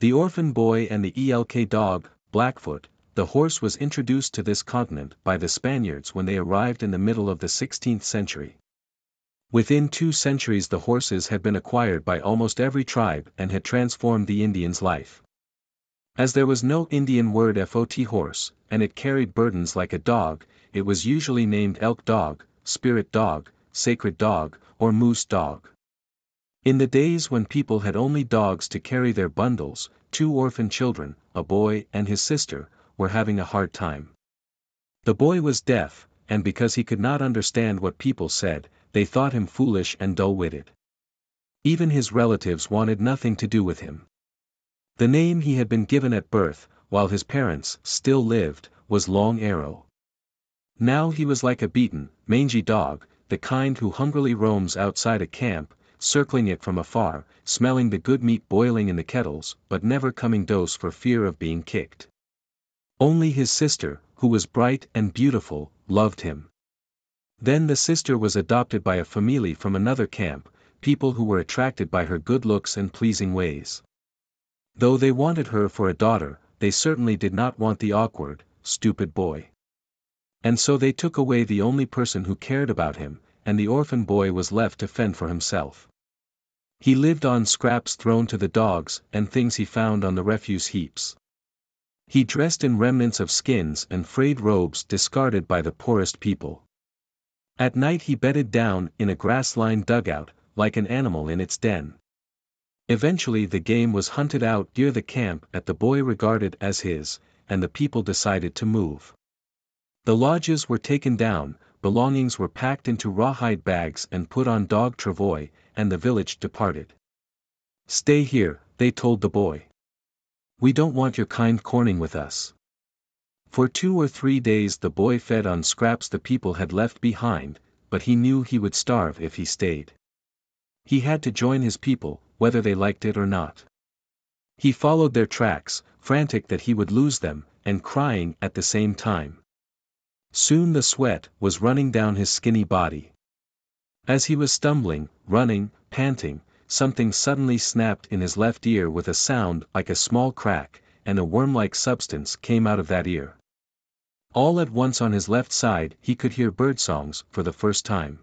The orphan boy and the ELK dog, Blackfoot, the horse was introduced to this continent by the Spaniards when they arrived in the middle of the 16th century. Within two centuries the horses had been acquired by almost every tribe and had transformed the Indian's life. As there was no Indian word FOT horse, and it carried burdens like a dog, it was usually named elk dog, spirit dog, sacred dog, or moose dog. In the days when people had only dogs to carry their bundles, two orphan children, a boy and his sister, were having a hard time. The boy was deaf, and because he could not understand what people said, they thought him foolish and dull-witted. Even his relatives wanted nothing to do with him. The name he had been given at birth, while his parents still lived, was Long Arrow. Now he was like a beaten, mangy dog, the kind who hungrily roams outside a camp, circling it from afar, smelling the good meat boiling in the kettles, but never coming dose for fear of being kicked. Only his sister, who was bright and beautiful, loved him. Then the sister was adopted by a family from another camp, people who were attracted by her good looks and pleasing ways. Though they wanted her for a daughter, they certainly did not want the awkward, stupid boy. And so they took away the only person who cared about him, and the orphan boy was left to fend for himself. He lived on scraps thrown to the dogs and things he found on the refuse heaps. He dressed in remnants of skins and frayed robes discarded by the poorest people. At night he bedded down in a grass-lined dugout, like an animal in its den. Eventually the game was hunted out near the camp that the boy regarded as his, and the people decided to move. The lodges were taken down, belongings were packed into rawhide bags and put on dog travois, and the village departed. Stay here, they told the boy. We don't want your kind corning with us. For two or three days the boy fed on scraps the people had left behind, but he knew he would starve if he stayed. He had to join his people, whether they liked it or not. He followed their tracks, frantic that he would lose them, and crying at the same time. Soon the sweat was running down his skinny body. As he was stumbling, running, panting, something suddenly snapped in his left ear with a sound like a small crack, and a worm-like substance came out of that ear. All at once on his left side he could hear birdsongs for the first time.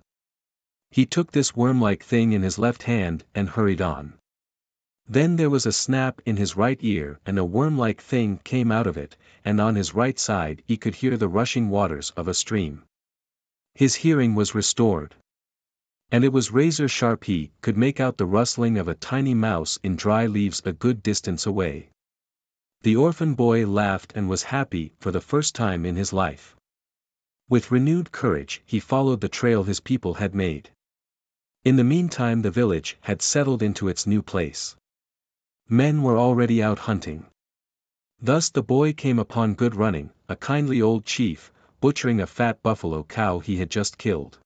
He took this worm-like thing in his left hand and hurried on. Then there was a snap in his right ear and a worm-like thing came out of it, and on his right side he could hear the rushing waters of a stream. His hearing was restored. And it was razor sharp he could make out the rustling of a tiny mouse in dry leaves a good distance away. The orphan boy laughed and was happy for the first time in his life. With renewed courage he followed the trail his people had made. In the meantime the village had settled into its new place. Men were already out hunting. Thus the boy came upon Good Running, a kindly old chief, butchering a fat buffalo cow he had just killed.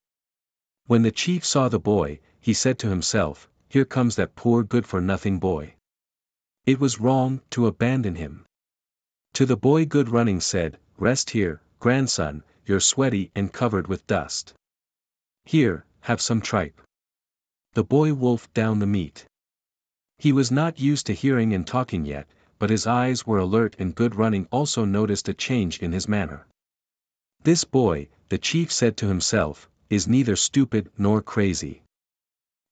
When the chief saw the boy, he said to himself, Here comes that poor good-for-nothing boy. It was wrong to abandon him. To the boy Good Running said, Rest here, grandson, you're sweaty and covered with dust. Here, have some tripe. The boy wolfed down the meat. He was not used to hearing and talking yet, but his eyes were alert and Good Running also noticed a change in his manner. This boy, the chief said to himself, is neither stupid nor crazy.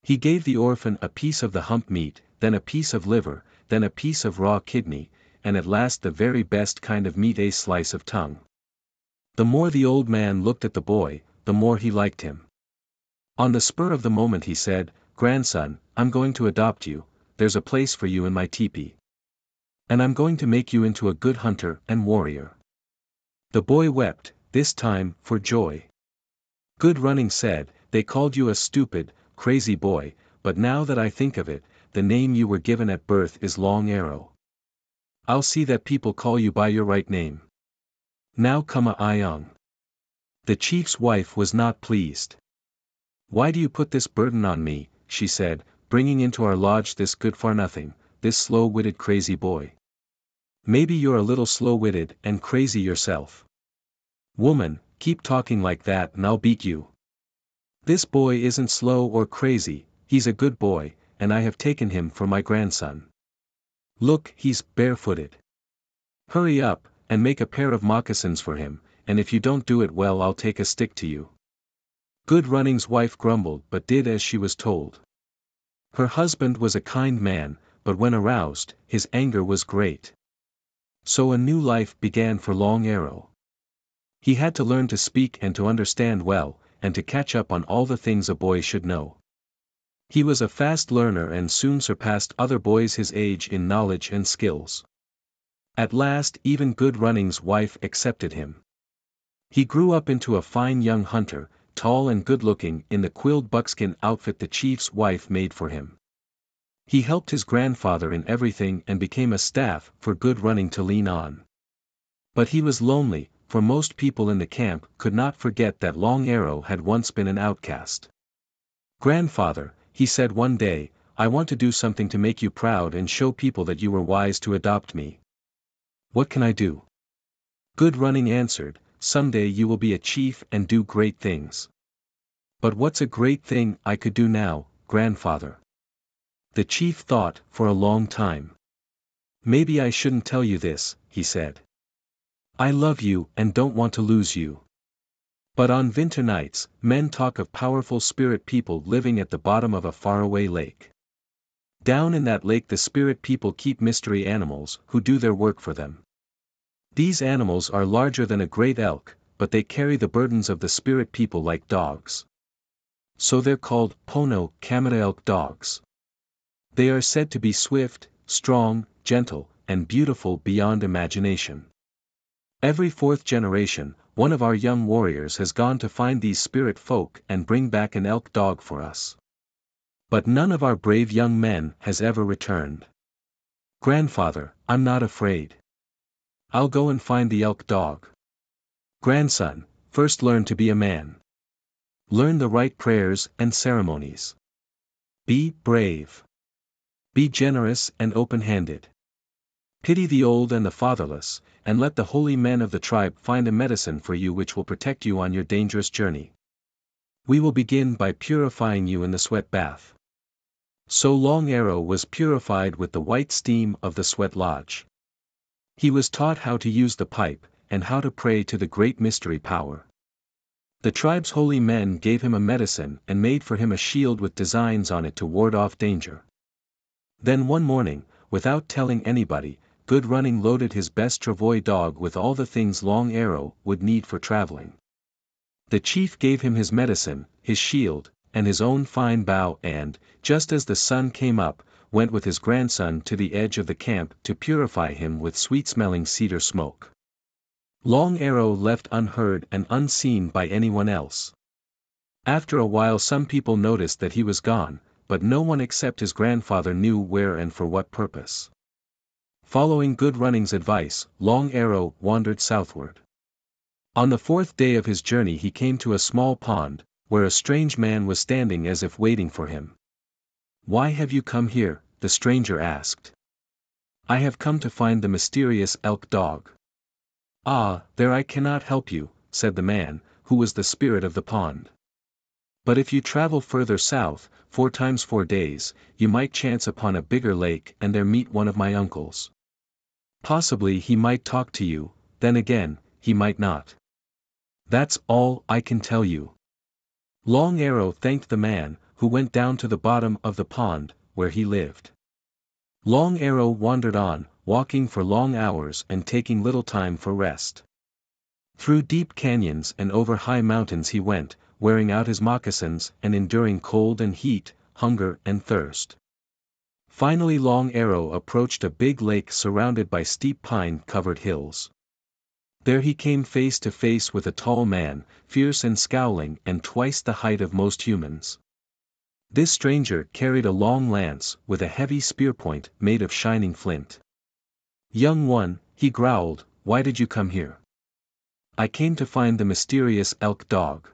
He gave the orphan a piece of the hump meat, then a piece of liver, then a piece of raw kidney, and at last the very best kind of meat a slice of tongue. The more the old man looked at the boy, the more he liked him. On the spur of the moment he said, Grandson, I'm going to adopt you, there's a place for you in my teepee. And I'm going to make you into a good hunter and warrior. The boy wept, this time, for joy. Good Running said, they called you a stupid, crazy boy, but now that I think of it, the name you were given at birth is Long Arrow. I'll see that people call you by your right name. Now Kama Ayong. The chief's wife was not pleased. Why do you put this burden on me, she said, bringing into our lodge this good-for-nothing, this slow-witted crazy boy. Maybe you're a little slow-witted and crazy yourself. Woman, keep talking like that and I'll beat you. This boy isn't slow or crazy, he's a good boy, and I have taken him for my grandson. Look, he's barefooted. Hurry up, and make a pair of moccasins for him, and if you don't do it well I'll take a stick to you. Good Running's wife grumbled but did as she was told. Her husband was a kind man, but when aroused, his anger was great. So a new life began for Long Arrow. He had to learn to speak and to understand well, and to catch up on all the things a boy should know. He was a fast learner and soon surpassed other boys his age in knowledge and skills. At last even Good Running's wife accepted him. He grew up into a fine young hunter, tall and good-looking in the quilled buckskin outfit the chief's wife made for him. He helped his grandfather in everything and became a staff for Good Running to lean on. But he was lonely, for most people in the camp could not forget that Long Arrow had once been an outcast. Grandfather, he said one day, I want to do something to make you proud and show people that you were wise to adopt me. What can I do? Good Running answered, someday you will be a chief and do great things. But what's a great thing I could do now, grandfather? The chief thought for a long time. Maybe I shouldn't tell you this, he said. I love you and don't want to lose you. But on winter nights, men talk of powerful spirit people living at the bottom of a faraway lake. Down in that lake the spirit people keep mystery animals who do their work for them. These animals are larger than a great elk, but they carry the burdens of the spirit people like dogs. So they're called Pono elk dogs. They are said to be swift, strong, gentle, and beautiful beyond imagination. Every fourth generation, one of our young warriors has gone to find these spirit folk and bring back an elk dog for us. But none of our brave young men has ever returned. Grandfather, I'm not afraid. I'll go and find the elk dog. Grandson, first learn to be a man. Learn the right prayers and ceremonies. Be brave. Be generous and open-handed. Pity the old and the fatherless, and let the holy men of the tribe find a medicine for you which will protect you on your dangerous journey. We will begin by purifying you in the sweat bath. So Long Arrow was purified with the white steam of the sweat lodge. He was taught how to use the pipe, and how to pray to the great mystery power. The tribe's holy men gave him a medicine and made for him a shield with designs on it to ward off danger. Then one morning, without telling anybody, Good Running loaded his best travois dog with all the things Long Arrow would need for traveling. The chief gave him his medicine, his shield, and his own fine bow and, just as the sun came up, went with his grandson to the edge of the camp to purify him with sweet-smelling cedar smoke. Long Arrow left unheard and unseen by anyone else. After a while some people noticed that he was gone, but no one except his grandfather knew where and for what purpose. Following Good Running's advice, Long Arrow wandered southward. On the fourth day of his journey he came to a small pond, where a strange man was standing as if waiting for him. Why have you come here? the stranger asked. I have come to find the mysterious elk dog. Ah, there I cannot help you, said the man, who was the spirit of the pond. But if you travel further south, four times four days, you might chance upon a bigger lake and there meet one of my uncles. Possibly he might talk to you, then again, he might not. That's all I can tell you. Long Arrow thanked the man, who went down to the bottom of the pond, where he lived. Long Arrow wandered on, walking for long hours and taking little time for rest. Through deep canyons and over high mountains he went, wearing out his moccasins and enduring cold and heat, hunger and thirst. Finally Long Arrow approached a big lake surrounded by steep pine-covered hills. There he came face to face with a tall man, fierce and scowling and twice the height of most humans. This stranger carried a long lance with a heavy spear point made of shining flint. Young one, he growled, why did you come here? I came to find the mysterious elk dog.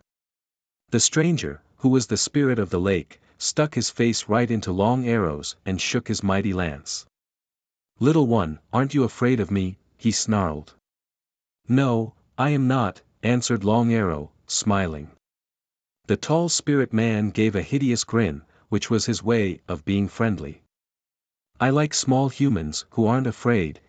The stranger, who was the spirit of the lake, stuck his face right into long arrows and shook his mighty lance. Little one, aren't you afraid of me? he snarled. No, I am not, answered Long Arrow, smiling. The tall spirit man gave a hideous grin, which was his way of being friendly. I like small humans who aren't afraid,